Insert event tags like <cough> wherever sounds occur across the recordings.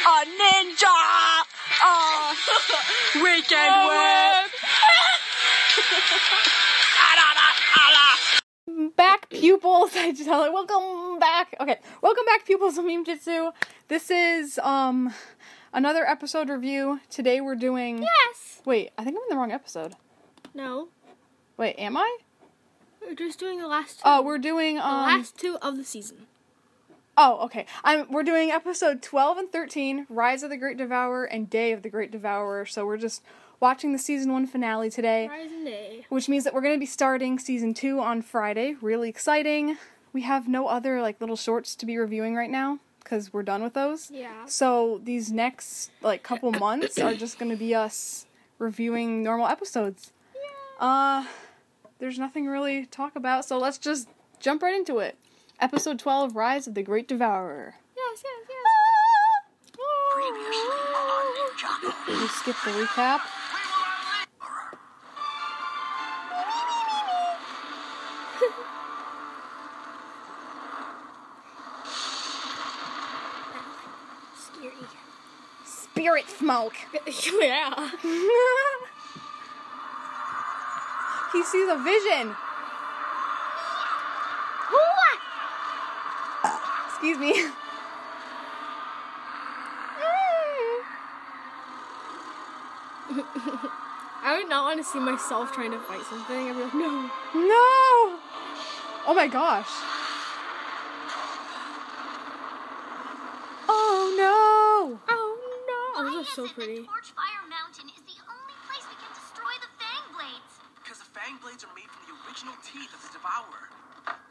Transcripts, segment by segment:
a ninja. Uh, <laughs> weekend whip. <laughs> back pupils. <laughs> I just like welcome back. Okay, welcome back pupils of Meme Jitsu. This is um another episode review. Today we're doing. Yes. Wait, I think I'm in the wrong episode. No. Wait, am I? We're just doing the last two. Oh, we're doing the um. last two of the season. Oh, okay. I'm. We're doing episode 12 and 13, Rise of the Great Devourer and Day of the Great Devourer. So we're just watching the season one finale today. Rise and Day. which means that we're going to be starting season two on Friday. Really exciting. We have no other like little shorts to be reviewing right now because we're done with those. Yeah. So these next like couple months are just going to be us reviewing normal episodes. Yeah. Uh, there's nothing really to talk about, so let's just jump right into it. Episode 12, Rise of the Great Devourer. Yes, yes, yes. Oh. We skip the recap. Scary. Spirit smoke. <laughs> yeah. <laughs> he sees a vision. Excuse me. <laughs> <laughs> I would not want to see myself trying to fight something. I'd be like, no. No! Oh my gosh. Oh no! Oh no. Why Those are is so it that pretty. Torchfire Mountain is the only place we can destroy the Fang Blades? Because the fang blades are made from the original teeth of the devourer.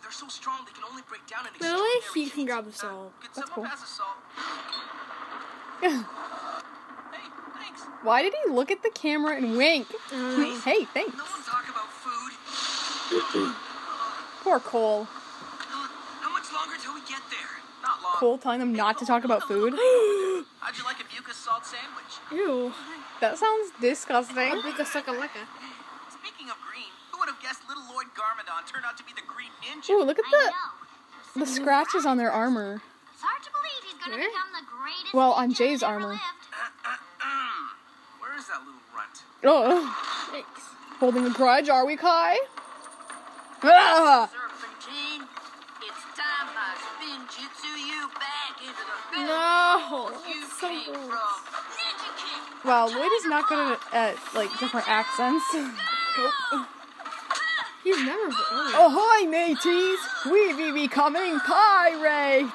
They're so strong they can only break down in Literally, extraordinary he can grab the salt. Could That's cool. pass a salt? <laughs> Hey, thanks. Why did he look at the camera and wink? I don't hey, thanks. No one talk about food. Poor Cole. How much longer till we get there? Not long. Cole telling them not to talk about food. <gasps> How'd you like a Buca salt sandwich? Ew. That sounds disgusting. Like a sucka laka. Speaking of green, who would have guessed little Lord Garmadon turned out to be the Green Ninja? Ooh, look at the the scratches on their armor. It's hard to believe he's gonna Where? become the greatest Well, on Jay's that ever armor. lived. Where is that little runt? Oh, Thanks. holding a grudge, are we, Kai? Ah! Serpentine, it's time I spinjitzu you back into the No. you so came gross. from. Wow, Lloyd is not good at, at like different accents. <laughs> He's never. Oh. Ahoy, mateys! We be becoming pirates!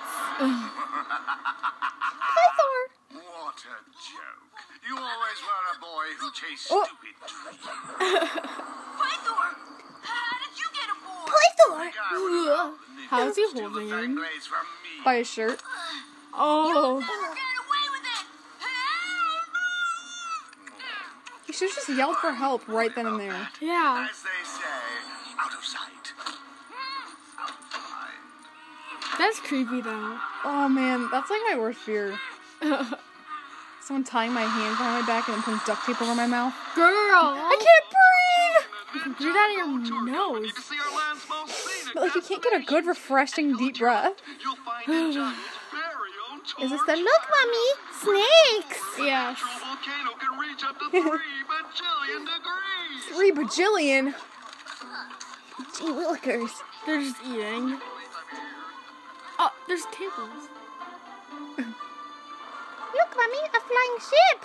Pythor! What a joke. You always were a boy who chased Oh. stupid dreams. Pythor, how did you get aboard? Ugh. How is he holding him? blades from me. By his shirt. Oh. Never get away with it. He should have just yelled for help right then and there. Yeah. That's creepy though. Oh man, that's like my worst fear. <laughs> Someone tying my hands behind my back and then putting duct tape over my mouth. Girl. I can't breathe! You can breathe out of your nose. Need to see our land's most scenic But like you can't get a good refreshing deep breath. You'll find in Giant's very own Is this the torch. look, mommy? Snakes! Yes. Natural volcano can reach up to three <laughs> bajillion degrees. Three bajillion. Gee willikers. They're just eating. Oh, there's tables. <laughs> Look, mommy, a flying ship.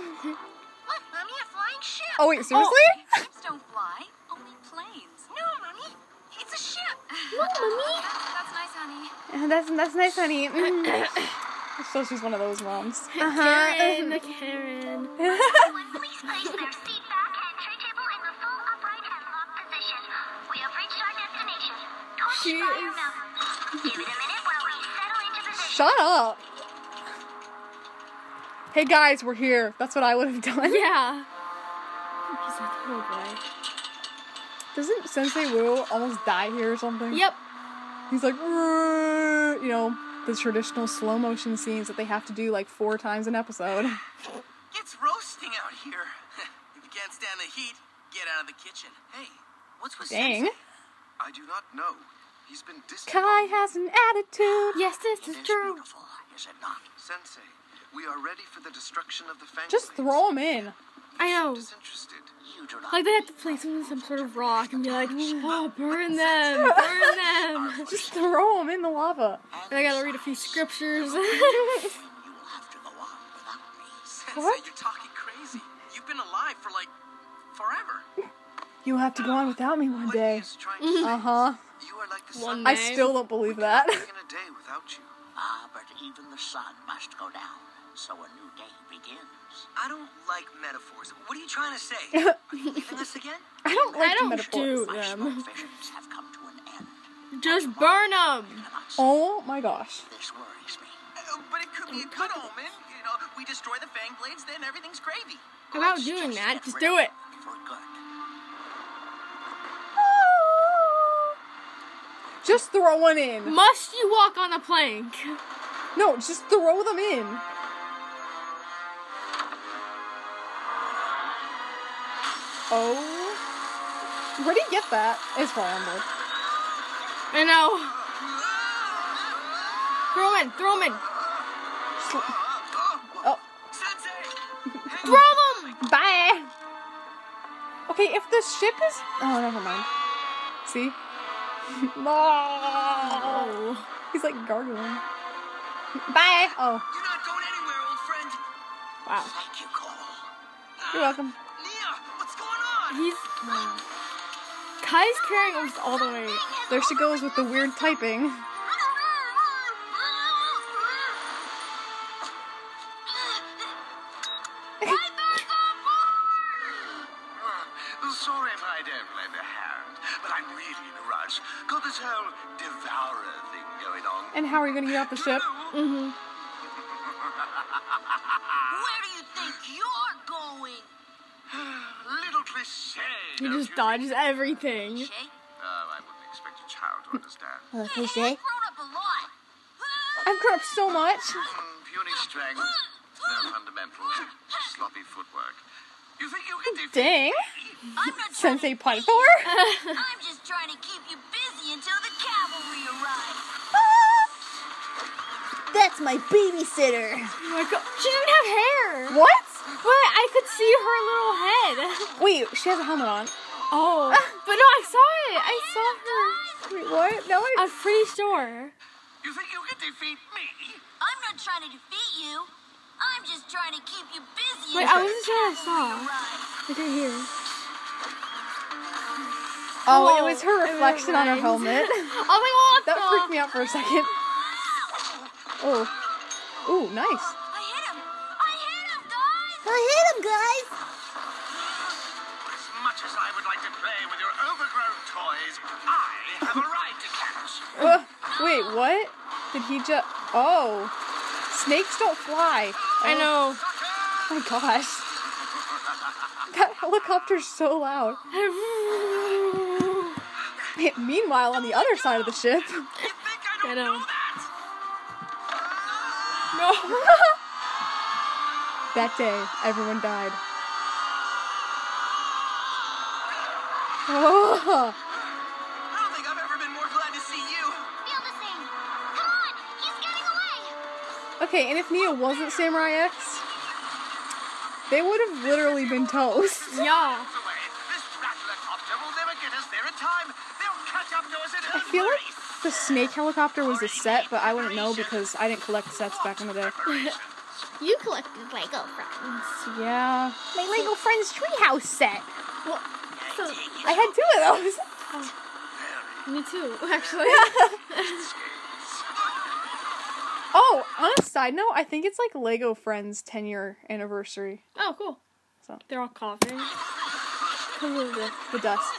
What, Mommy? A flying ship? Oh wait, seriously? <laughs> Ships don't fly, only planes. No, Mommy. It's a ship. No, <laughs> mommy. That's, that's nice, honey. That's that's nice, honey. <coughs> <coughs> So she's one of those moms. Uh-huh. Karen, Karen. Everyone, please place their seat back and tray table in the full upright and locked position. We have reached our destination. She is- Mountain. Shut up. Hey guys, we're here. That's what I would have done. Yeah. Like, oh. Doesn't Sensei Wu almost die here or something? Yep. He's like, you know, the traditional slow motion scenes that they have to do like four times an episode. <laughs> It's roasting out here. <laughs> if you can't stand the heat, get out of the kitchen. Hey, what's with Dang. Sensei? I do not know. He's been distant. Kai has an attitude. Yes, this It is is true. beautiful, is it not? Sensei, We are ready for the destruction of the Fang Just throw them in. I know. Disinterested. You do not Like they have to place them in some sort of rock and be like, oh, burn them, burn them. Just throw them in the lava. And I gotta read a few scriptures. You <laughs> will have to go on without me. Sensei, What? you're talking crazy. You've been alive for like forever. You'll have to go on without me one day. is trying to say Uh huh. Is you are like the One. I Name? still don't believe that. A day without you. Ah, but even the sun must go down, so a new day begins. I don't like metaphors. What are you trying to say? <laughs> Are you leaving us again? I don't like I don't metaphors. do them. small have come to an end. Just burn them. Oh my gosh. This worries me. Uh, but it could be a good omen. You know, we destroy the Fang Blades, then everything's gravy. About doing that, just do it. For good. Just throw one in. Must you walk on a plank? No, just throw them in. Oh. Where do you get that? It's far on board. I know. Throw 'em in, throw them in. Oh! Throw them! bye. Okay, if the ship is. Oh, never mind. See? <laughs> no. He's like gargling. Bye. Oh, You're not going anywhere, old friend. Wow. Thank you, Cole. you're welcome. Uh, Nya, what's going on? He's. Uh, Kai's carrying almost all the way. There she goes with the weird typing. On. And how are you gonna get off the ship? Mm-hmm. Where do you think you're going? Little cliche. He just you dodges everything. think? Oh, I wouldn't expect a child to understand. Uh, cliche? I've grown up a lot. I've grown up so much. Mm, puny strength, no fundamentals, sloppy footwork. You think you can defeat Dang. I'm not Sensei to Pythor? <laughs> That's my babysitter. Oh my god. She didn't have hair. What? But I could see her little head. Wait, she has a helmet on. Oh. Ah. But no, I saw it. I saw her. Wait, what? No, I. I'm pretty sure. You think you can defeat me? I'm not trying to defeat you. I'm just trying to keep you busy Wait, I wasn't the sure I saw. Look at here. Oh, it oh, was her it reflection on her helmet. oh my god! That freaked me out for a second. Oh. Ooh, nice. I hit him. I hit him, guys. I hit him, guys. As much as I would like to play with your overgrown toys, I have a right to catch. Uh, wait, what? Did he just? Oh, snakes don't fly. I know. Oh my gosh. <laughs> That helicopter's so loud. <laughs> <laughs> Meanwhile, on the other side of the ship. You think I don't I know. Know that? No. <laughs> That day, everyone died. Oh, <laughs> <laughs> I don't think I've ever been more glad to see you. Feel the same. Come on. He's getting away. okay, and if Nya wasn't Samurai X, they would have literally been toast. yeah. Away. This rattler-copter will never get us there in time. They'll catch up to us in I feel like the snake helicopter was a set, but I wouldn't know because I didn't collect sets back in the day. <laughs> You collected Lego friends. Yeah. My Lego Friends Treehouse set. Well, so, I had two of those. Oh. me too, actually. <laughs> Oh, on a side note, I think it's like Lego Friends 10 year anniversary. oh, cool. So. They're all coughing. Because of the, The dust.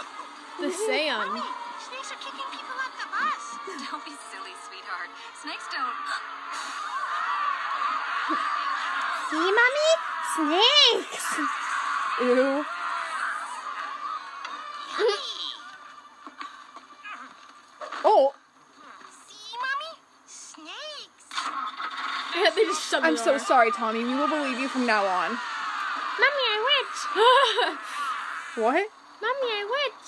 the mhm. sand. Don't be silly, sweetheart. Snakes don't. <laughs> See, mommy? Snakes! Ew. <laughs> Oh, See, mommy? Snakes. they just shut I'm so door. sorry, Tommy. We will believe you from now on. Mommy, I witch. <laughs> What? Mommy, I witch.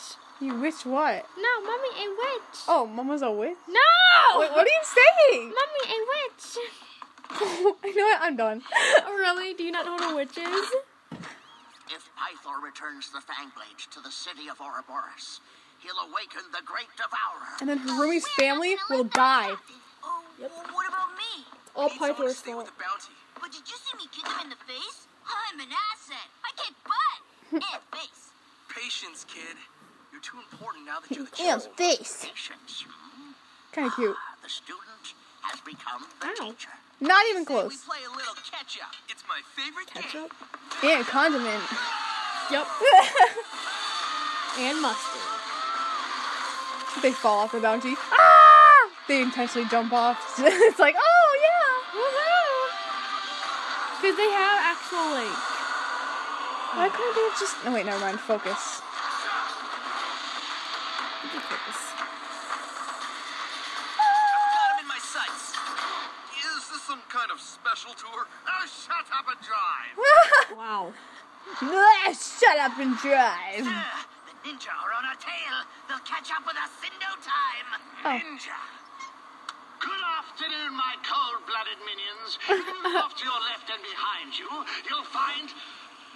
You witch what? No, mommy, a witch. Oh, Mama's a witch? No! Wait, what are you saying? Mommy, a witch. <laughs> I know it. I'm done. <laughs> Oh, really? Do you not know what a witch is? If Pythor returns the Fangblade to the city of Ouroboros, he'll awaken the Great Devourer. And then Harumi's family will die. Oh, what about me? All Need someone to Pythor's stay with fault. the bounty. But did you see me kick him in the face? I'm an asset. I kick butt <laughs> and face. Patience, kid. Too important now that you're the And chosen. face. Hmm? Kind of cute. Ah, the student has become the Ow. teacher. Not even Say We close. play a little catch up. It's my favorite game. Ketchup? And condiment. Yep. <laughs> and mustard. they fall off the bounty. Ah! They intentionally jump off. <laughs> it's like, oh yeah. Woohoo! Because they have actual, like, Why couldn't they just? No wait, never mind. Focus. Up and drive. Ah, the ninja are on our tail. They'll catch up with us in no time. Oh. Ninja. Good afternoon, my cold-blooded minions. <laughs> Off to your left and behind you, you'll find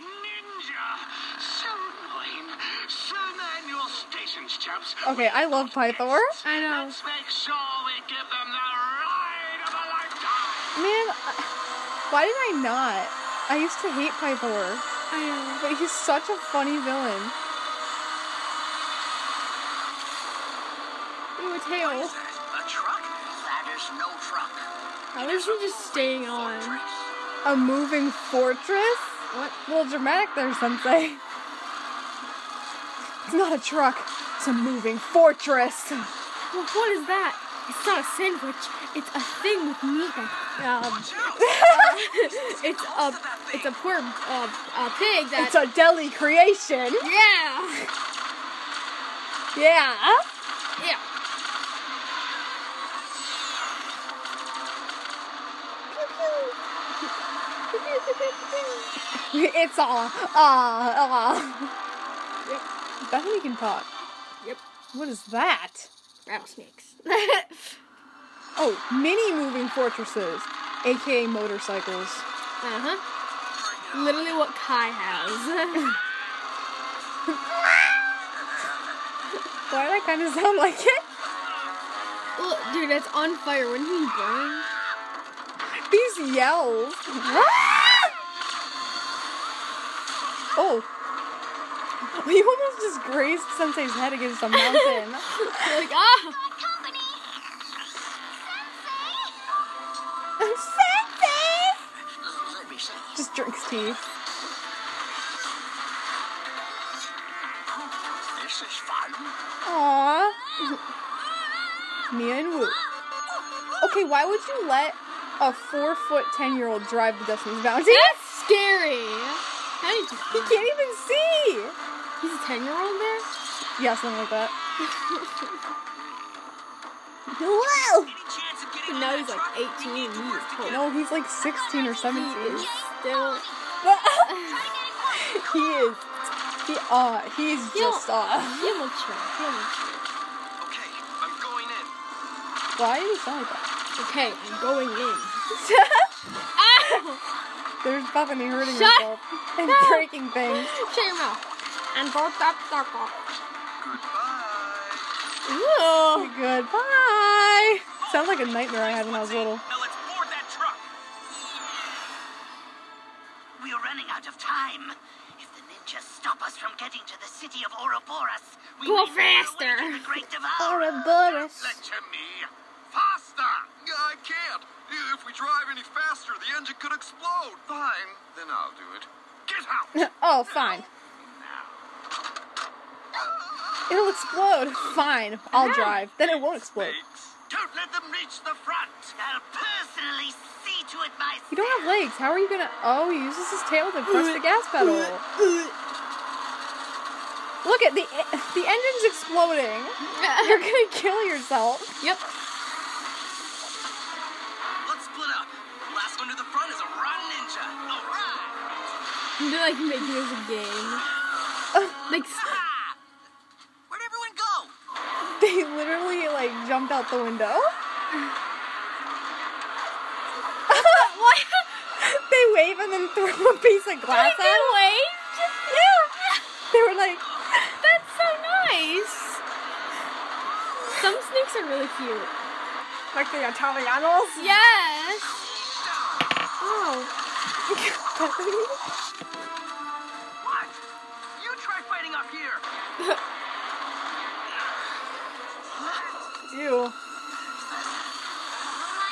Ninja. So annoying. So man your stations, chaps. Okay, I love Pythor. I know. Let's make sure we give them the ride of a lifetime. Man, why did I not? I used to hate Pythor. <laughs> but he's such a funny villain. Ooh, a What tail. A truck? That is no truck. How is he just staying on? A moving fortress? What? A little dramatic there, Sensei. <laughs> It's not a truck. It's a moving fortress. Well, what is that? It's not a sandwich. It's a thing with meat. Um, <laughs> it's a it's a poor uh, a pig that. It's a deli creation. yeah. Yeah. Yeah. <laughs> It's all ah ah. Yep. Bethany can talk. Yep. What is that? Rattlesnakes. <laughs> Oh, mini moving fortresses, aka motorcycles. Uh huh. Literally what Kai has. <laughs> Why did that kind of sound like it? Look, dude, that's on fire. When he burn, These yells. <laughs> oh. We almost just grazed Sensei's head against a mountain. <laughs> like ah. Company. Sensei! Let. Just drinks tea. This is fun. Aww. Mia and Wu. Okay, why would you let a four foot ten year old drive the Destiny's Bounty? That's scary. How you? He can't even see. He's a ten year old there. Yeah, something like that. <laughs> Whoa! Any chance of getting And on now he's like truck? 18 We need and to he's work told. No, he's like 16 or 17. He is still. <laughs> he is. He uh he's He'll- just uh He'll mature. He'll mature. Okay, I'm going in. why do you sound like that? Okay, I'm going in. <laughs> Ow! There's Bethany hurting Shut herself and up. breaking things. <laughs> Shut your mouth. And both up circle. Goodbye. Ooh. Goodbye. Sounds like a nightmare I had when I was little. Now let's board that truck. We are running out of time. If the ninjas stop us from getting to the city of Ouroboros, we Go may never faster. awaken the Great Devourer. Ouroboros. Let to me. Faster! I can't. If we drive any faster, the engine could explode. Fine, then I'll do it. Get out! <laughs> oh, fine. It'll explode. Fine, I'll drive. Then it won't explode. Snakes. Don't let them reach the front. I'll personally see to it myself. You don't have legs. How are you gonna? Oh, he uses his tail to press the gas pedal. Look at the the engine's exploding. <laughs> You're gonna kill yourself. Yep. Let's split up. Last one to the front is a rotten ninja. All right. They're like making this a game. <laughs> Like, They literally like jumped out the window. <laughs> What? <laughs> they wave and then throw a piece of glass at him. wait. Yeah. They were like, <laughs> That's so nice. Some snakes are really cute. like the Italianos. Yes. Oh. Ew. Mind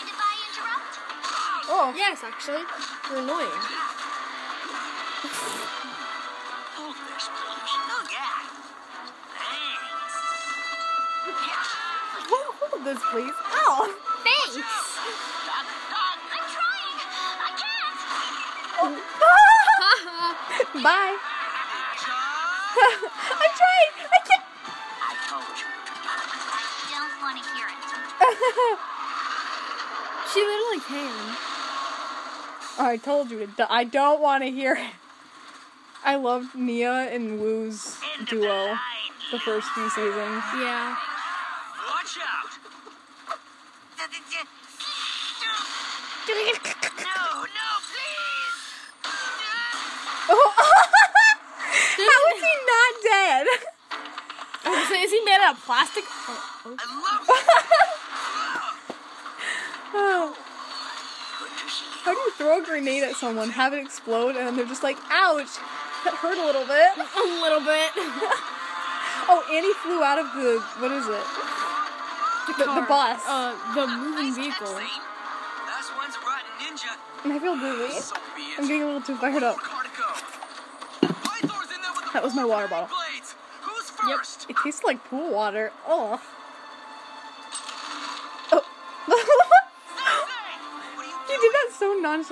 if I interrupt? Oh. Yes, actually. You're annoying. Hold this, please. Oh, yeah. Thanks. Hold this, please. Ow. Thanks. I'm trying. I can't. Bye. <laughs> I tried. I <laughs> she literally can. I told you to. I don't want to hear it. I loved Nya and Wu's End of the duo line. the first few seasons. Yeah. Watch out. No, no, please. <laughs> How is he not dead? <laughs> Is he made out of plastic? Oh, oh. I love you. Good to see you. How do you throw a grenade at someone, have it explode, and then they're just like, ouch, that hurt a little bit. <laughs> A little bit. <laughs> Oh, and he flew out of the, what is it? The, the bus. Uh, the moving vehicle. Cutscene. Last one's a ninja. And I feel dizzy. So. I'm getting a little too fired up. Car to go. Pythor's in there with the That was my water bottle. blades. Who's Yep. It tastes like pool water. Oh. Is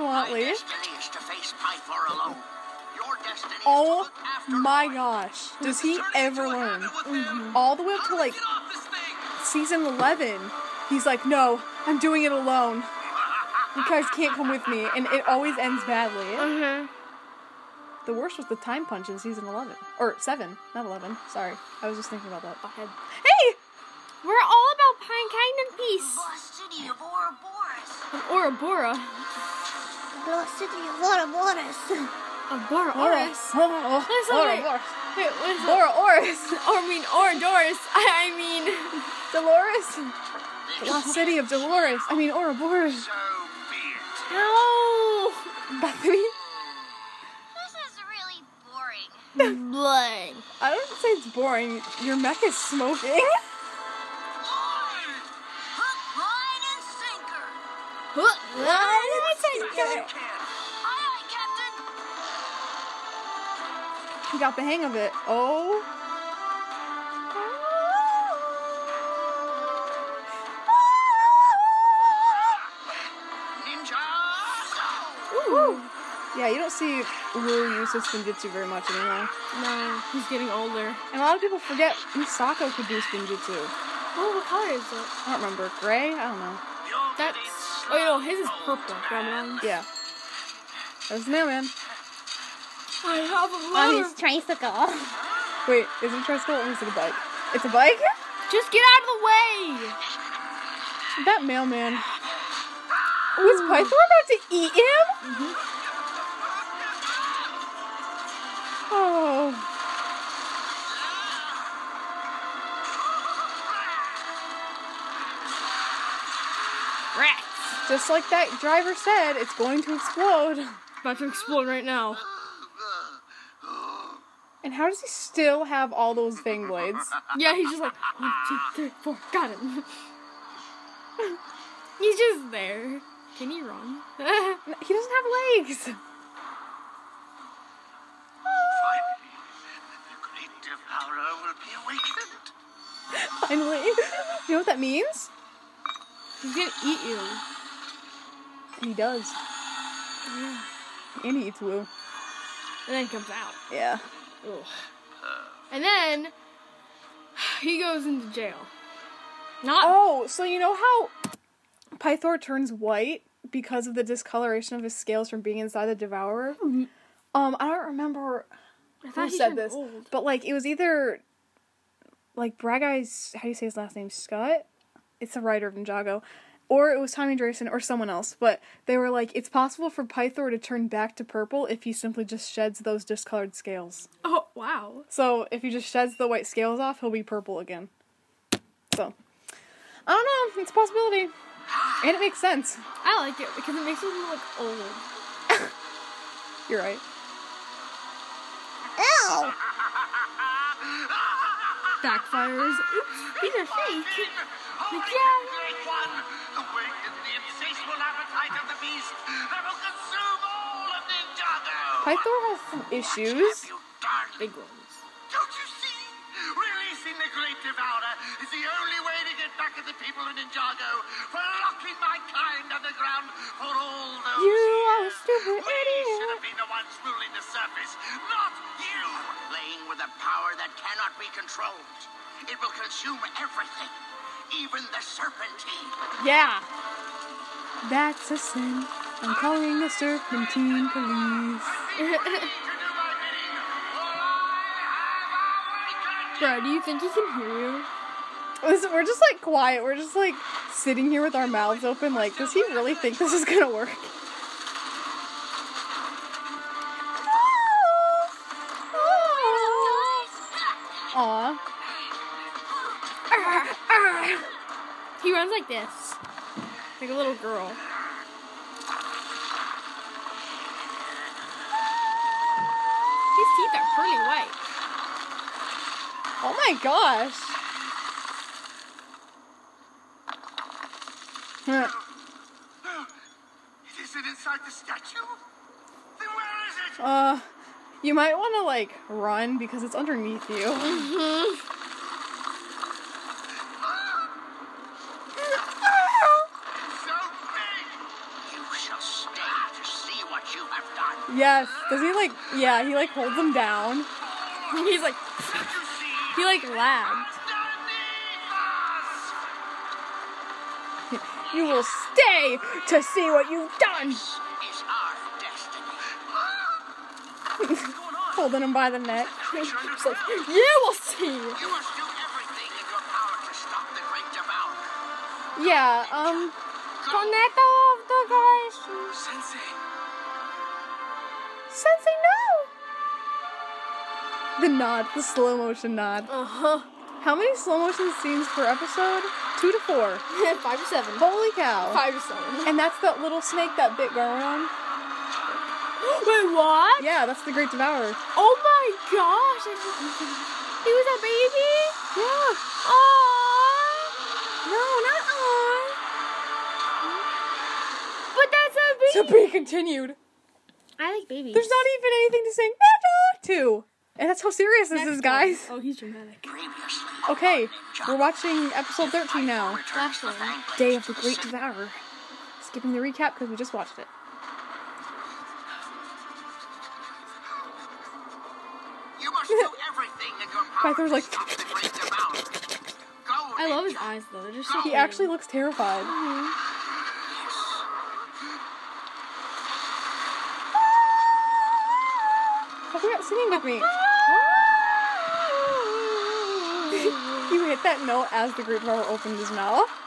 Oh to look after my gosh. Does he ever learn? habit with him. All the way up to like get off this thing? season 11, he's like, no, I'm doing it alone. You guys can't come with me. And it always ends badly. Uh-huh. The worst was the time punch in season 11. Or 7, not 11. Sorry. I was just thinking about that. Ahead. Hey! We're all about mankind and peace. Lost city of Ouroboros. Ouroboros. Lost city of Ouroboros. Ouroboros. Oh, Listen, Ora, wait. Ora. Wait, what is it? Or <laughs> I mean, Ourodoros. <laughs> I, I mean, Dolores. The lost city of Dolores. I mean, Ouroboros. So be it. no. <laughs> Bethany. This is really boring. Blank. I don't say it's boring. Your mech is smoking. He got the hang of it. Oh. Ninja! Ooh. Yeah, you don't see Wu use his spinjitzu very much anymore. No, he's getting older. And a lot of people forget Misako could do spinjitzu. Oh, what color is it? I don't remember. Gray? I don't know. Getting Oh, you know, his is purple. man. Grandma. Yeah. That's was the mailman. I have a oh, On his tricycle. Wait, is it a tricycle or is it a bike? It's a bike? Just get out of the way. That mailman. Oh, was Pythor about to eat him? Oh. Just like that driver said, it's going to explode. About to explode right now. And how does he still have all those fang blades? Yeah, he's just like one, two, three, four. Got him. <laughs> he's just there. Can he run? <laughs> He doesn't have legs. Finally, the great devourer will be awakened. Finally. You know what that means? he's gonna eat you. He does. And he eats Wu. And then he comes out. Yeah. Ugh. And then he goes into jail. Not Oh, so you know how Pythor turns white because of the discoloration of his scales from being inside the Devourer? Um, I don't remember I who said this, old. but like it was either like Bragi's how do you say his last name Scott? It's the writer of Ninjago, or it was Tommy Drayson or someone else, but they were like, it's possible for Pythor to turn back to purple if he simply just sheds those discolored scales. Oh wow. So if he just sheds the white scales off, he'll be purple again. So I don't know, it's a possibility. And it makes sense. I like it because it makes him look old. <laughs> You're right. Ew! Backfires. Oops, these are fake. <laughs> Holy Yeah. Beast that will consume all of Ninjago! Pythor has some issues. Big ones. Don't you see? Releasing the Great Devourer is the only way to get back at the people of Ninjago for locking my kind underground for all those You years. are a stupid we should have been the ones ruling the surface, not you! Playing with a power that cannot be controlled. It will consume everything, even the serpentine. Yeah. That's a sin. I'm calling the serpentine police. Ready to do my bidding, for I have awakened Bro, do you think he can hear you? Listen, We're just like quiet. We're just like sitting here with our mouths open. Like, does he really think this is gonna work? <laughs> Aw. He runs like this, a little girl. His teeth are pretty white. Oh my gosh. Huh. Is it inside the statue? Then where is it? Uh, you might want to like run because it's underneath you. Yes. Does he like? Yeah, he like holds him down. <laughs> He's like, Did you see? he like lagged. <laughs> You will stay to see what you've done. Is our destiny. What's going on? Holding him by the neck. <laughs> He's like, you will see. You must do everything in your power to stop the Great Devourer. Yeah. Um. Of the guys. Sensei. Sensei, no. The nod, the slow motion nod. Uh huh. How many slow motion scenes per episode? Two to four. <laughs> Five to seven. Holy cow. Five to seven. And that's that little snake that bit Garron. <gasps> Wait, what? Yeah, that's the Great Devourer. Oh my gosh! I didn't think- He was a baby. Yeah. Aww. No, not on. But that's a baby. To be continued. I like babies. There's not even anything to sing "Meta" to. And that's how serious this Next is, guys. one. Oh, he's dramatic. Okay, we're watching episode 13 now. Returns the Last one. Fang Day of the Great. Devourer. Skipping the recap because we just watched it. You must do everything in your power Pythor's like- stop the Great <laughs> Devourer. Go, I love his eyes though. They're just so He actually looks terrified. Oh, you're singing with me. <gasps> you hit that note as the Great Devourer opened his mouth. <gasps>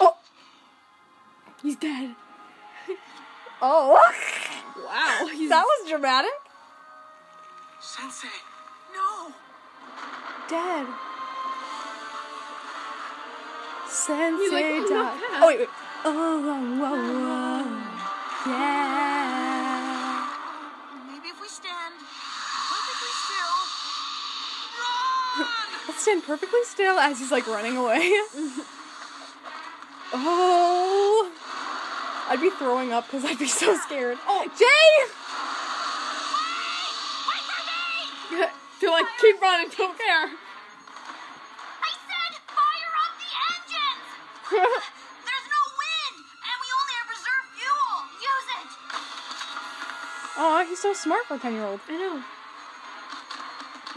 Oh, He's dead. <laughs> oh, Wow. He's that was dramatic. Sensei, no. Dead. Sensei like, "Oh, died. Oh wait, wait. Oh, whoa, whoa, whoa. Yeah. Maybe if we stand perfectly still. Run! Let's <laughs> stand perfectly still as he's like running away. <laughs> oh, I'd be throwing up because I'd be so scared. Oh, Jay! <laughs> to like keep running. Don't care. I said fire up the engines! Aw, he's so smart for a 10 year old. I know.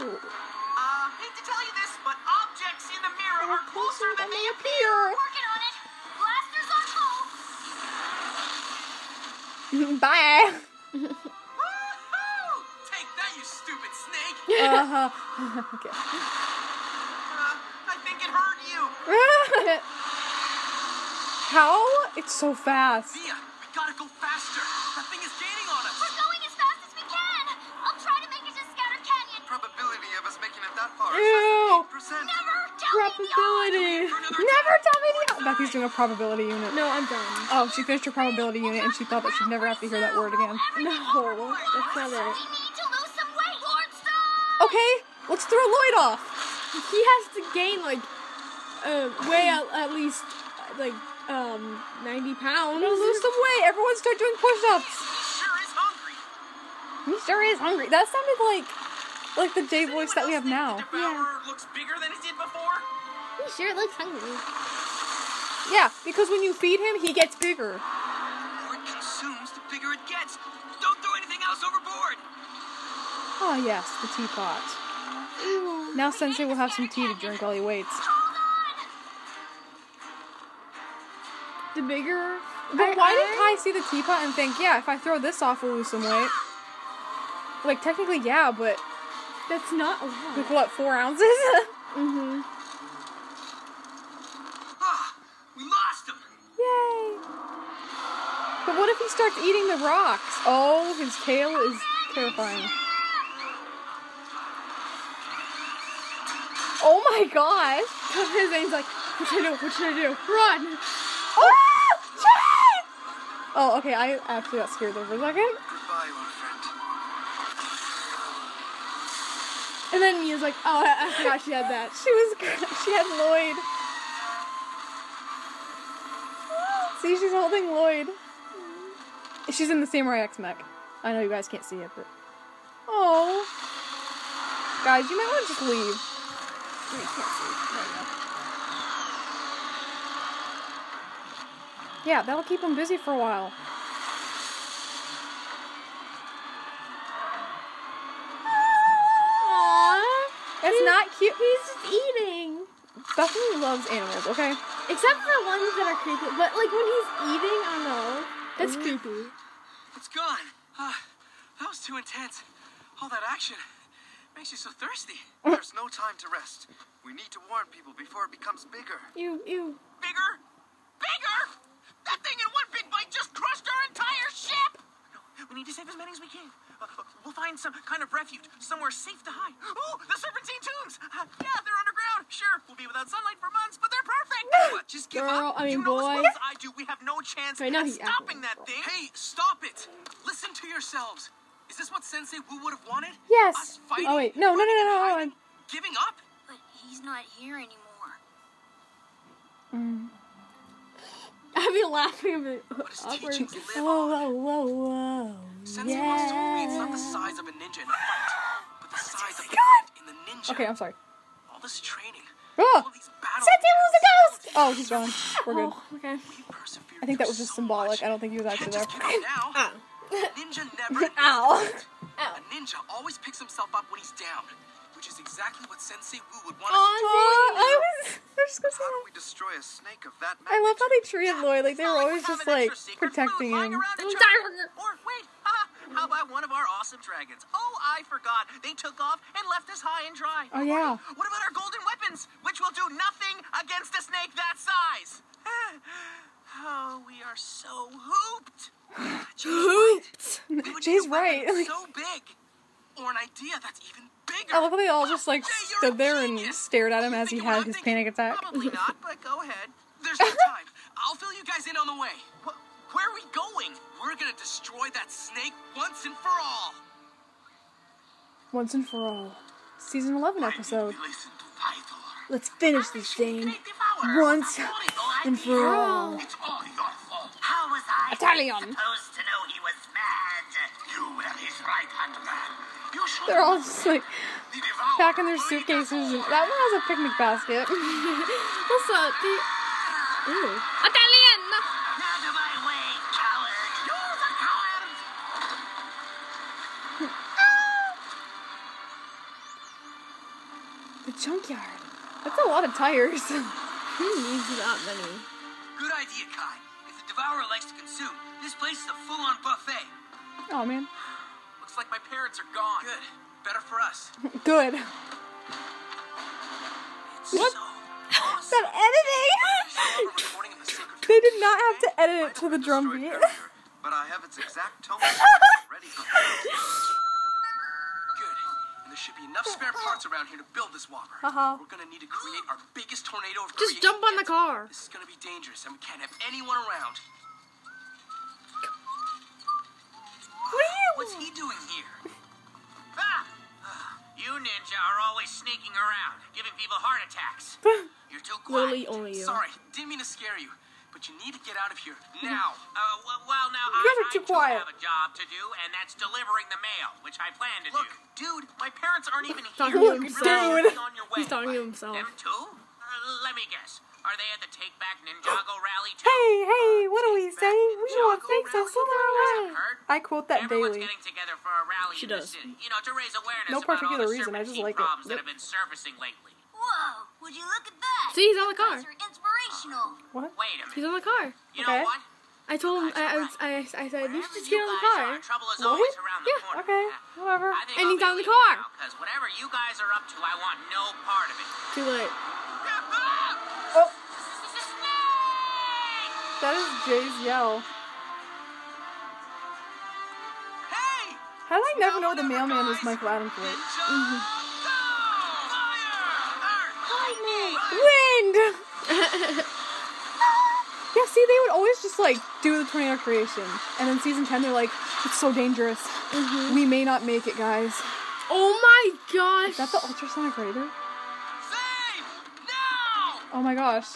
Uh, hate to tell you this, but objects in the mirror are closer than they appear. Working on it. Blasters on full. <laughs> Bye! Woohoo! Take that, you stupid snake! <laughs> Uh huh. <laughs> okay. Uh, I think it hurt you. How? It's so fast. Mia, Probability. Never tell me the. Becky's doing a probability unit. No, I'm done. Oh, she finished her probability unit and she thought that she'd never have to hear that word again. No, that's not it. We need to lose some weight. Lord, stop. Okay, let's throw Lloyd off. He has to gain like uh, weigh at, at least like um 90 pounds. We'll lose some weight. Everyone start doing push-ups. Sure is hungry. He sure is hungry. That sounded like like the Jay voice that we have now. The devourer looks bigger than it did before. He sure looks hungry. Yeah, because when you feed him, he gets bigger. The more it consumes, the bigger it gets. Don't throw anything else overboard. Oh yes, the teapot. Now Sensei will have some tea to drink while he waits. The bigger. But why did Kai see the teapot and think, yeah, if I throw this off, we'll lose some weight? Like technically, yeah, but That's not a lot. like what, four ounces? <laughs> Mm-hmm. Ah, we lost him. Yay! But what if he starts eating the rocks? Oh, his tail is terrifying. Oh my gosh! <laughs> His name's like, what should I do? What should I do? Run! Oh! Oh, okay, I actually got scared there for a second. Goodbye, old friend. And then Mia's like, oh, I, I forgot she had that. She was, she had Lloyd. <gasps> See, she's holding Lloyd. She's in the Samurai X mech. I know you guys can't see it, but. Oh. Guys, you might want to just leave. Yeah, that'll keep him busy for a while. It's not cute. He's just eating. Bethany loves animals, okay? Except for the ones that are creepy. But like when he's eating, I don't know. That's creepy. It's gone. Ah, that was too intense. All that action makes you so thirsty. There's no time to rest. We need to warn people before it becomes bigger. You, you. Bigger? Bigger? That thing in one big bite just crushed our entire ship! No, we need to save as many as we can. We'll find some kind of refuge, somewhere safe to hide. Ooh, the Serpentine Tombs! Uh, yeah, they're underground. Sure, we'll be without sunlight for months, but they're perfect. <gasps> what, just give Girl, up? I mean, you know boy. as well as I do, we have no chance Right now at he's stopping that thing. Hey, stop it! Listen to yourselves. Is this what Sensei Wu would have wanted? Yes. Us fighting, Oh, wait. No, no, no, running, no, no, and hold Giving up? But he's not here anymore. I'd be laughing a bit But his awkward. live Whoa, whoa, whoa, whoa. Sensei once told me it's not the size of a ninja in a fight, but the size of God. in the ninja. Okay, I'm sorry. All this training, Oh! all these battles. Sensei was a ghost! Oh, he's gone. We're good. Oh, okay. I think that was just so symbolic. much. I don't think he was actually there. now. <laughs> Ninja never. Ow. A ninja always picks himself up when he's down, which is exactly what Sensei Wu would want Aw, us to do. I was. I was just gonna say How do we destroy a snake of that I love how they treated Lloyd. Like they were not always we just like protecting him. around in China. Or wait, haha, how about one of our awesome dragons? Oh, I forgot. They took off and left us high and dry. Oh, yeah. What about our golden weapons, which will do nothing against a snake that size? <sighs> Oh, we are so hooped. Jay's right. We Jay's right. Like, so big, or an idea that's even bigger. I love how they all just like you're stood there and stared at him as he think of what had his panic attack. Probably <laughs> not, but go ahead. There's no time. I'll fill you guys in on the way. Wh- Where are we going? We're gonna destroy that snake once and for all. Once and for all. Season 11 episode. Listen to Pythor. Let's finish this thing. Once and for all. It's all your fault. How was I Italian. They're all just like packing their will eat us suitcases. That one has a picnic basket. <laughs> What's up? The... Ew. Italian! Out of my way, coward! You're the coward. the junkyard. That's a lot of tires. <laughs> Who needs that many? Good idea, Kai. If the devourer likes to consume, this place is a full-on buffet. oh man. Looks like my parents are gone. Good. Better for us. <laughs> Good. <laughs> It's so awesome. that editing. recording of the sacred They did not have to edit it to the drum beat. But I have its exact tone <laughs> ready Good. And there should be enough spare parts around here to build this whopper. Uh-huh. We're gonna need to create our biggest tornado of Just creation jump on the car. This is gonna be dangerous, and we can't have anyone around. What's he doing here? Ah! You ninja are always sneaking around, giving people heart attacks. <laughs> You're too quiet. Literally only you. Sorry, didn't mean to scare you, but you need to get out of here now. <laughs> Uh, well, well now You guys I, are too I quiet. have a job to do, and that's delivering the mail, which I plan to Look, do. dude, my parents aren't even Talking here. to You're himself. really on your way. He's talking to himself. Them too? Uh, let me guess. Are they at the Take Back Ninjago oh. rally too? Hey, hey, uh, what do we say? We want Ninjago things to rally? slither You guys away. I quote that Everyone's daily. getting together for a rally She does. city. You know, to raise awareness No about all particular the reason, I just serpentine like it. problems that have been surfacing lately. Whoa, would you look at that? See, he's on the car. Guys are inspirational. Uh, what? Wait a He's on the car. You Okay. know what? I told him. I, I, was- I, I said you should just get on the Wherever you guys car. are, trouble is Really? always around Yeah, corner. Okay, whatever. And I'll he's on the car. Cause whatever you guys are up to, I want no part of it. Too late. <laughs> That is Jay's yell. Hey! How did I never know the mailman was Michael Adamthwaite? Mm-hmm. Wind! yeah, see, they would always just like do the tornado creation. And in season 10, they're like, it's so dangerous. We may not make it, guys. Oh my gosh. Is that the ultrasonic raider? Zane! Now! Oh my gosh.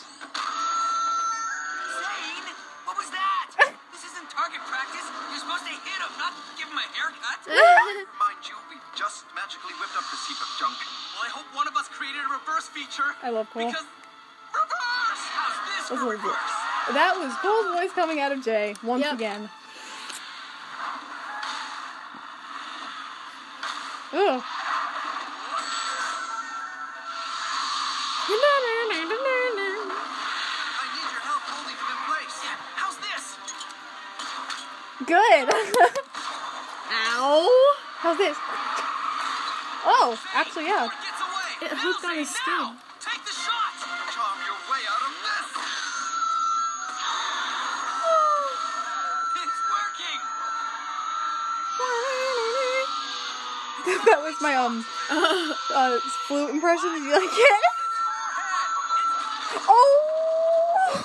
To not give him a haircut. <laughs> Mind you, we just magically whipped up this heap of junk. Well, I hope one of us created a reverse feature. I love Cole. Because reverse! How's this That's for good. reverse? That was Cole's voice coming out of Jay once Yep. again. Ugh. I need your help holding him in place. How's this? Good. Ow. How's this? Oh, actually, yeah. Before it gets away. It Now, hooked on his skin. Take the shot. Charm your way out of this! It's working. <laughs> that was my um uh, flute impression. Did you like it? Oh,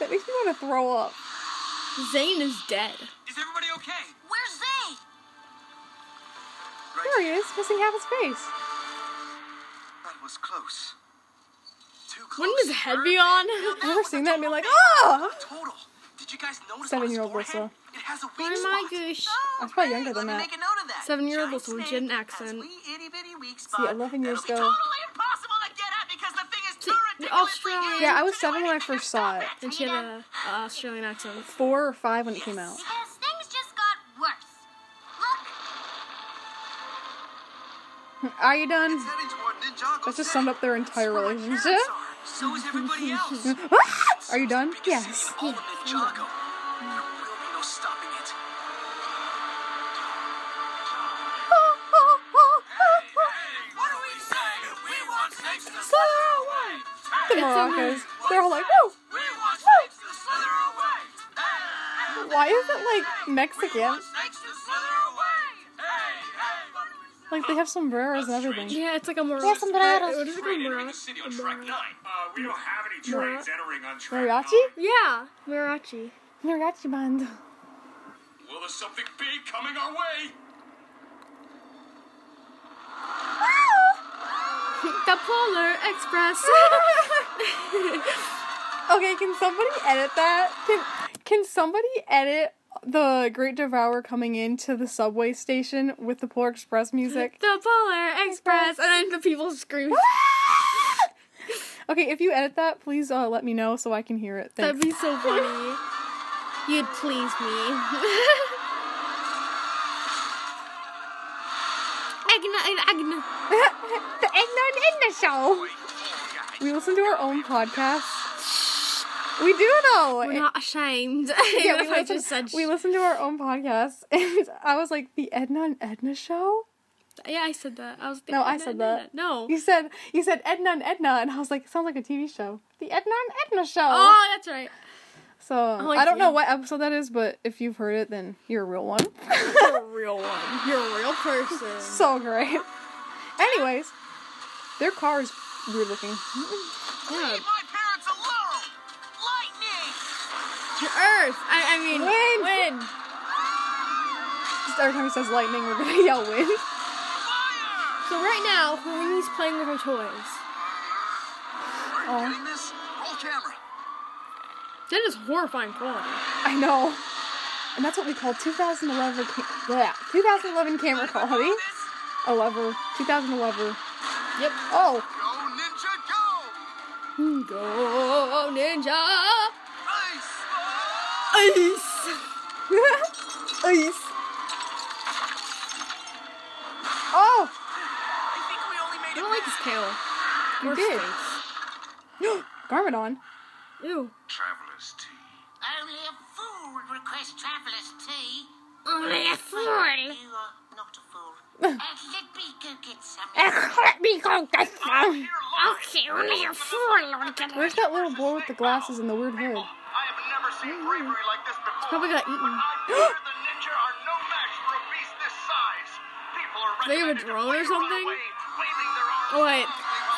that makes me want to throw up. Zane is dead. There he is, missing half his face. That was close. Too close. Wouldn't his head be on? I've never seen that and be like, oh! Total. Did you guys notice Seven-year-old on? Whistle. It has a Oh weak my gosh. I was probably younger than Let me that. make a note of that. Seven-year-old Giant Whistle, she had an accent. wee See, 11 years that'll ago. totally impossible to get at because the thing is See, too the ridiculously Australian- Yeah, I was seven when I first saw it. And she had a uh, Australian accent. Four or five when it came out. Are you done? It's heading toward Ninjago That just summed up their entire relationship. are. So is everybody <laughs> else. Ah! Are you done? Yes. city in all of Ninjago. There will no stopping it. What do we want to slither away. The maracas. They're all like, woo! We want snakes to slither away. Hey, Why is it like Mexican? Like they have sombreros and everything. Yeah, it's like a Mara. Yes, sombreros. What is it called? Train Mara? city on track 9. Uh, we don't have any Mara- trains entering on track Mariachi? 9. Yeah, Marachi. Mariachi band. Well, there's something big coming our way. <laughs> The Polar Express. <laughs> Okay, can somebody edit that? Can can somebody edit the Great Devourer coming into the subway station with the Polar Express music? the Polar Express, <laughs> and then the people scream. <laughs> Okay, if you edit that, please uh, let me know so I can hear it. That'd be so funny. <laughs> You'd please me. Agna, Agna. the Eggnog Edna Show. We listen to our own podcast. We do though. We're not ashamed. <laughs> yeah, we I just said we listen to our own podcast, <laughs> and I was like, the Edna and Edna Show. Yeah, I said that. I was. No, I said that. Edna. No. You said you said Edna and Edna, and I was like, it sounds like a TV show. The Edna and Edna show. Oh, that's right. so like I don't know what episode that is, but if you've heard it, then you're a real one. <laughs> You're a real one. You're a real person. so great. Anyways, their car is weird looking. Yeah. Earth. I, I mean, Wind. Wind. Just every time he says lightning, we're gonna <laughs> yell wind. Fire! So right now, Helene's playing with her toys. Oh. this? Roll camera. That is horrifying quality. I know. And that's what we call 2011 ca- yeah, 2011 camera quality. 11 2011. Yep. Oh, Go, Ninja, go! Go ninja. Ice! Ice. ice. Oh, I think we only made I it don't like his tail. You Or did. face. <gasps> Garmadon. Ew. Traveler's tea. Only a fool would request traveller's tea. Only a fool. You are not a fool. <laughs> uh, let me go get some. Let me go get some. Okay, only a fool would get Where's that little boy with the glasses and the weird hood? I seen bravery like this before. Probably got eaten. I <gasps> the ninja are no match for a beast this size. People are They have a drone or something? away, waving their arms Oh wait,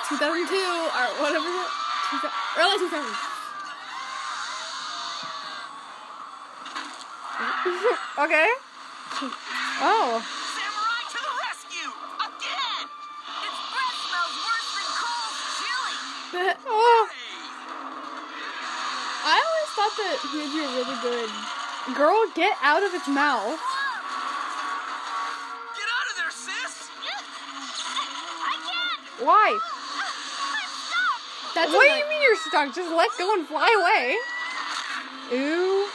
2002 or whatever. it- 2000 Early 2000s. <laughs> <laughs> Okay. Oh. Samurai <laughs> always thought that he'd be really good. Girl, get out of its mouth. Get out of there, sis! I can't! Why? That's what do you mean you're stuck? Just let go and fly away. Ooh.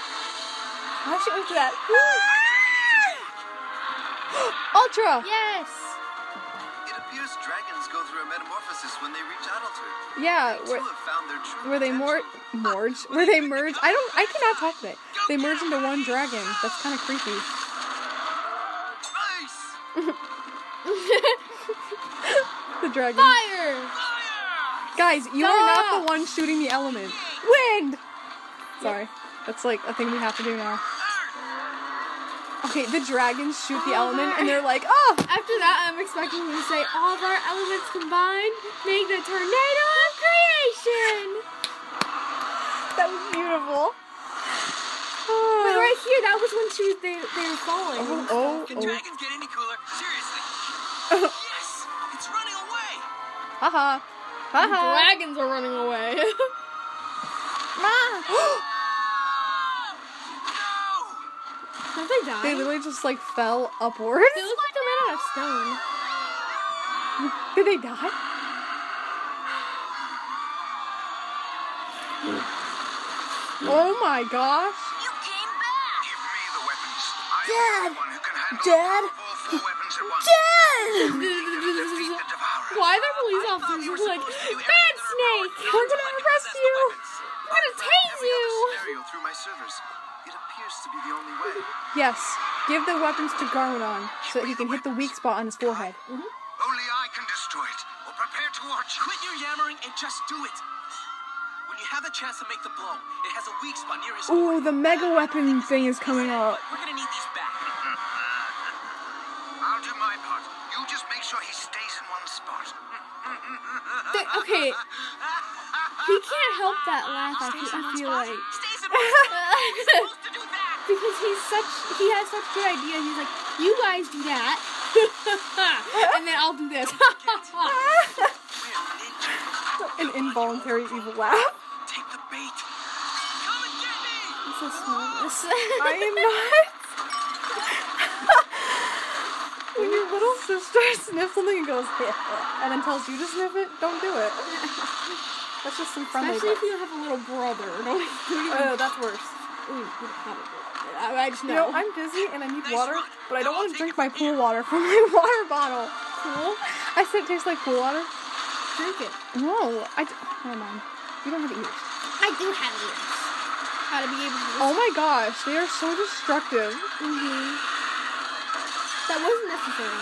Why should look at that? Ah! Ultra. Yes. Metamorphosis when they reach adulthood. Yeah, They where, too have found their true where they mor potential. merge, <laughs> where they merge. I don't. I cannot talk today. They merge into one dragon. That's kind of creepy. <laughs> The dragon. Fire. Guys, you are not the one shooting the element. Wind. Sorry, that's like a thing we have to do now. Okay, the dragons shoot the element, and they're like, oh. After that, I'm expecting him to say, all of our elements combined make the tornado of creation. That was beautiful. But <sighs> right here, that was when she was they, they were falling. Oh, oh, Can oh. dragons get any cooler? Seriously. <laughs> yes! It's running away! Haha. Haha. Dragons are running away. <laughs> No! <gasps> <gasps> Have they died? They literally just like fell upwards. They look like they're made out of stone. <laughs> Did they die? Oh my gosh. You came back! Give me the weapons. I Dad! am the one who can handle Dad! all four weapons at once. Defeat the. Why are there police officers who's like, Bad Snake! We're gonna arrest you. We're gonna tase Every other you! Appears to be the only way. Yes. Give the weapons to Garmadon so that he can hit the weak spot on his forehead. Mm-hmm. Only I can destroy it. Or prepare to watch. Quit your yammering and just do it! When you have a chance to make the blow, it has a weak spot near his Ooh, the mega weapon thing is coming up. We're gonna need these back. <laughs> I'll do my part. You just make sure he stays in one spot. They- okay. <laughs> He can't help that laugh, I feel, I feel like. <laughs> Because he's such, he has such good ideas. He's like, you guys do that. <laughs> and then I'll do this. <laughs> An involuntary evil laugh. Take the bait. Come and get me! so smallness. <laughs> I am not. when your little sister sniffs something and goes, and then tells you to sniff it, don't do it. That's just some friendly. Especially if you have a little brother. Don't even, Oh, that's worse. ooh, I, I just know. You know, I'm dizzy and I need water, but I don't want to drink my pool water from my <laughs> water bottle. Cool. I said it tastes like pool water. Drink it. No, I. D- Hold on. You don't have ears. I do have ears. How to be able to. Oh my gosh, they are so destructive. Mhm. That wasn't necessary.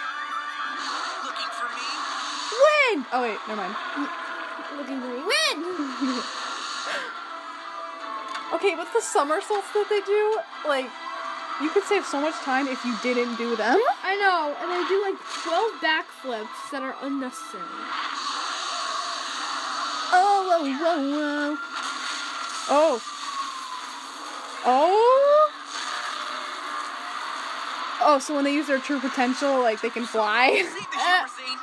<laughs> Oh wait, never mind. Looking for me? Win. <laughs> Okay, with the somersaults that they do, like, you could save so much time if you didn't do them. I know, and they do like 12 backflips that are unnecessary. Oh, whoa, whoa, whoa. Oh. Oh. Oh, so when they use their true potential, like they can fly. See the. <laughs>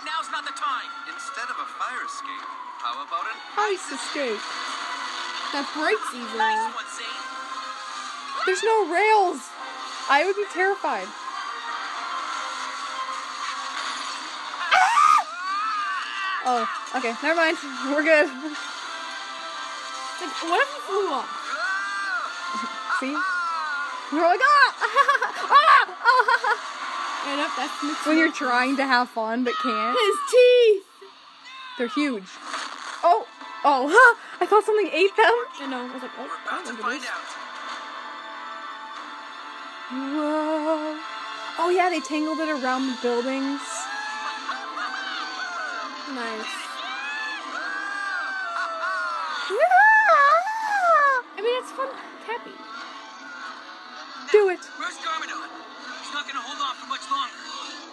Now's not the time. Instead of a fire escape, how about an Ice escape. That breaks easily. There's no rails. I would be terrified. Oh, okay, never mind. <laughs> We're good. Like, what if you flew off? <laughs> See? We're like, ah! <laughs> ah! And up, that's when you're trying to have fun but can't. His teeth! They're huge. Oh, huh! I thought something ate them. I know, I was like, oh, We're about to find this. out. Whoa. Oh yeah, they tangled it around the buildings. Nice. I mean, it's fun, happy. Do it. Where's Garmadon? He's not gonna hold on for much longer.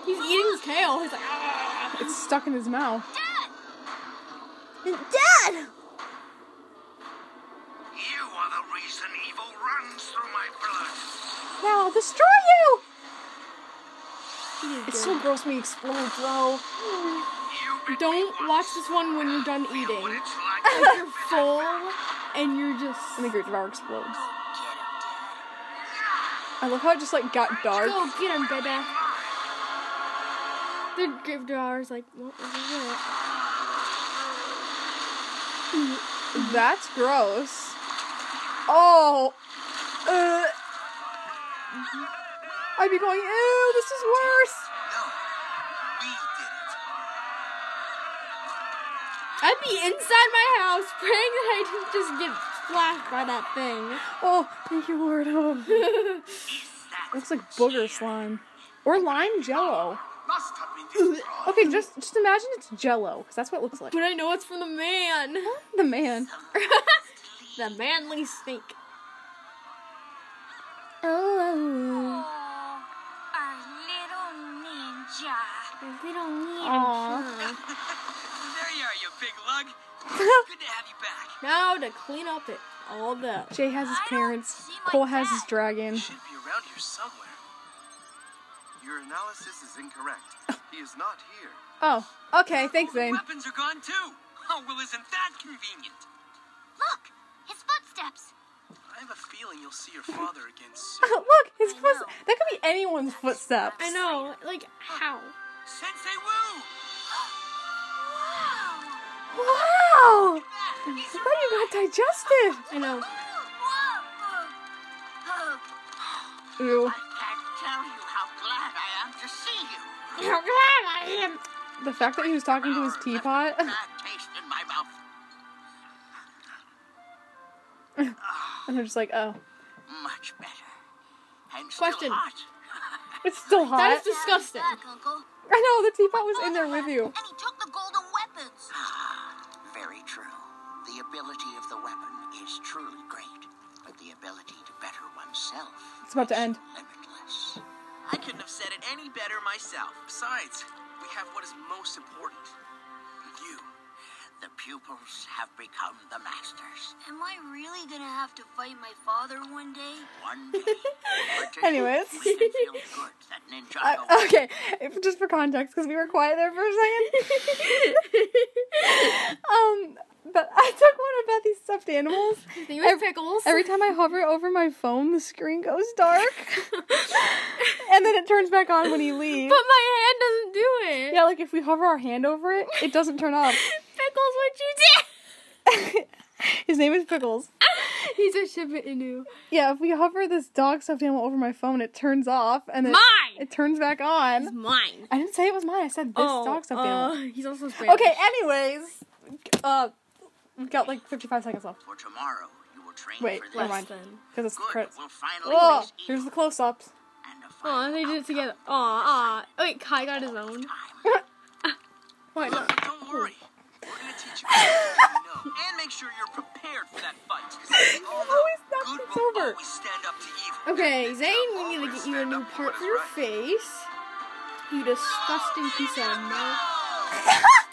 He's eating his tail. He's like, ah. It's stuck in his mouth. Dad! You are the reason evil runs through my blood. Now I'll destroy you. He is It's so gross when he explodes, though. You bit me Don't watch this one when you're done eating. what <laughs> like. Like you're full and you're just. And the Great Devourer explodes. I love how it just like got dark. Go get him, baby. The grave devourer's like, what was it? <laughs> That's gross. Oh. Uh. I'd be going, ew, this is worse. No, we did it. I'd be inside my house praying that I didn't just get splashed by that thing. Oh, thank you, Lord. Oh. <laughs> Looks like booger slime. Or lime jello. Must have been this <laughs> wrong. Okay, just just imagine it's jello, because that's what it looks like. But I know it's from the man. <laughs> The man. <laughs> the manly snake. Oh. oh. Our little ninja. They don't need Aw. There you are, you big lug. Good to have you back. Now to clean up it all that. Jay has his parents. Cole has his dragon. He should be around here somewhere. Your analysis is incorrect. He is not here. Oh, okay. Thanks, Zane. weapons are gone too. Oh, well, isn't that convenient? Look, his footsteps. I have a feeling you'll see your <laughs> father again soon. <laughs> Look, his footsteps. That could be anyone's footsteps. I know, like how? Sensei Wu! <gasps> Wow! I thought you got digested. <gasps> I know. Ew. I can't tell you how glad I am to see you. How glad I am. The fact that he was talking to his oh, teapot. Bad taste in my mouth. <sighs> And they're just like, oh. Much better. And Question. still hot. <laughs> It's still hot. That is disgusting. Back, I know, the teapot was in there with you. And he took the golden weapons. <sighs> Very true. The ability of the weapon is truly great, but the ability to better oneself It's about to end. limitless. I couldn't have said it any better myself. Besides, we have what is most important. You. The pupils have become the masters. Am I really gonna have to fight my father one day? One day. <laughs> Anyways. we can feel good that Ninja I, knows okay, if- just for context, because we were quiet there for a second. <laughs> <laughs> um, but <laughs> I took one of Bethy's stuffed animals. His name is Pickles. Every time I hover over my phone, the screen goes dark, <laughs> and then it turns back on when you leave. But my hand doesn't do it. Yeah, like if we hover our hand over it, it doesn't turn off. <laughs> Pickles, what you did? His name is Pickles. He's a Shiba Inu. Yeah, if we hover this dog stuffed animal over my phone, it turns off, and then Mine. it turns back on. It's mine. I didn't say it was mine. I said this dog stuffed animal. uh, he's also Spanish. Okay, anyways, uh, we've got like 55 seconds left for tomorrow. You will train Wait, for never mind. Because it's Good. credits. We'll Oh, here's the close-ups. and a Aw, they did it together. Aw, aw. Wait, Kai got his own. <laughs> Why not? Don't worry. make sure you're prepared for that fight. <laughs> always Good us will over. always stand up to evil. Okay, Zane, we need to get you a new part for your right. face. You disgusting piece of mouth. <laughs>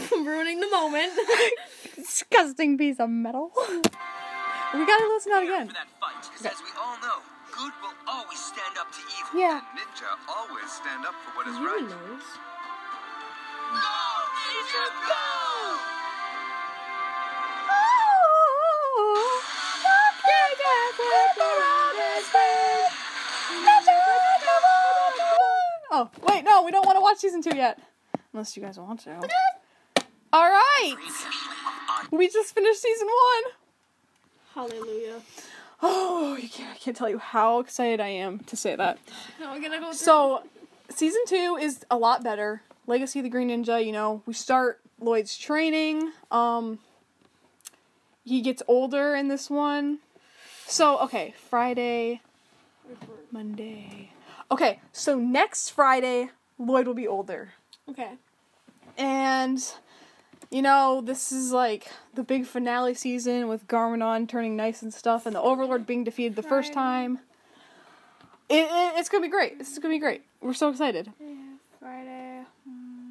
<laughs> Ruining the moment. <laughs> Disgusting piece of metal. <laughs> we gotta listen to that again. For that fight, 'cause as we all know, good will always stand up to evil. Yeah. Ninja always stand up for what is He right. knows. Oh, oh, wait, no, we don't want to watch season two yet. Unless you guys want to. Alright! We just finished season one. Hallelujah. Oh, you can't, I can't tell you how excited I am to say that. We're gonna go through. So, season two is a lot better. Legacy of the Green Ninja, you know, we start Lloyd's training. Um, he gets older in this one. So, okay, Friday, Monday. Okay, so next Friday, Lloyd will be older. okay. And, you know, this is like the big finale season with Garmadon turning nice and stuff and the Overlord being defeated the first time. It, it, it's gonna be great. This is gonna be great. We're so excited. Friday,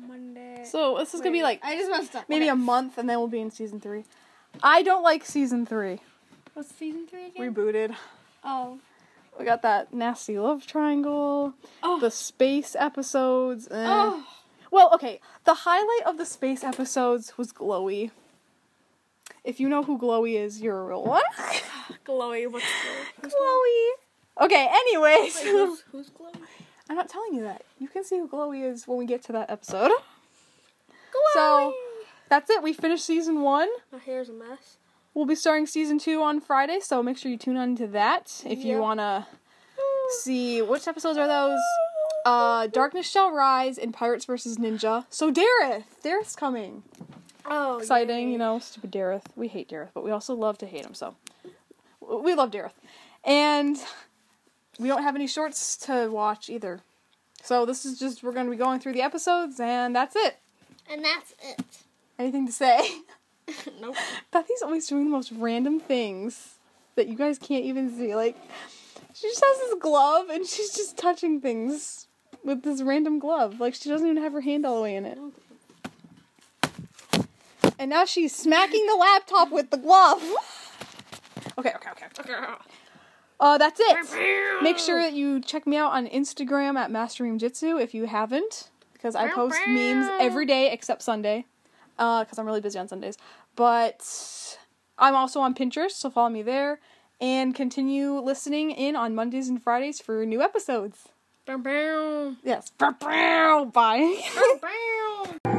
Monday. So this is gonna be like I just messed up. maybe Okay. a month and then we'll be in season three. I don't like season three. What's season three again? Rebooted. oh. We got that nasty love triangle, Oh. the space episodes. Oh. Well, okay. The highlight of the space episodes was Glowy. If you know who Glowy is, you're a real one. <laughs> Glowy, what's <laughs> Glowy? Glowy. Okay. Anyways, Wait, who's, <laughs> who's Glowy? I'm not telling you that. You can see who Glowy is when we get to that episode. So that's it. We finished season one. My hair's a mess. We'll be starting season two on Friday, so make sure you tune on to that if you wanna see which episodes are those. Uh, Darkness Shall Rise and Pirates vs. Ninja. So Dareth, Dareth's coming. Oh, Exciting, yay. you know, stupid Dareth. We hate Dareth, but we also love to hate him. So we love Dareth, and we don't have any shorts to watch either. So this is just we're gonna be going through the episodes, and that's it. And that's it. Anything to say? <laughs> <laughs> nope. Bethy's always doing the most random things that you guys can't even see. Like, she just has this glove and she's just touching things with this random glove. Like, she doesn't even have her hand all the way in it. And now she's smacking the laptop with the glove. Okay, okay, okay. okay. Uh, that's it. Make sure that you check me out on Instagram at Mastering Jitsu if you haven't, because I post memes every day except Sunday, because I'm really busy on Sundays. But I'm also on Pinterest, so follow me there, and continue listening in on Mondays and Fridays for new episodes. Yes. Bye.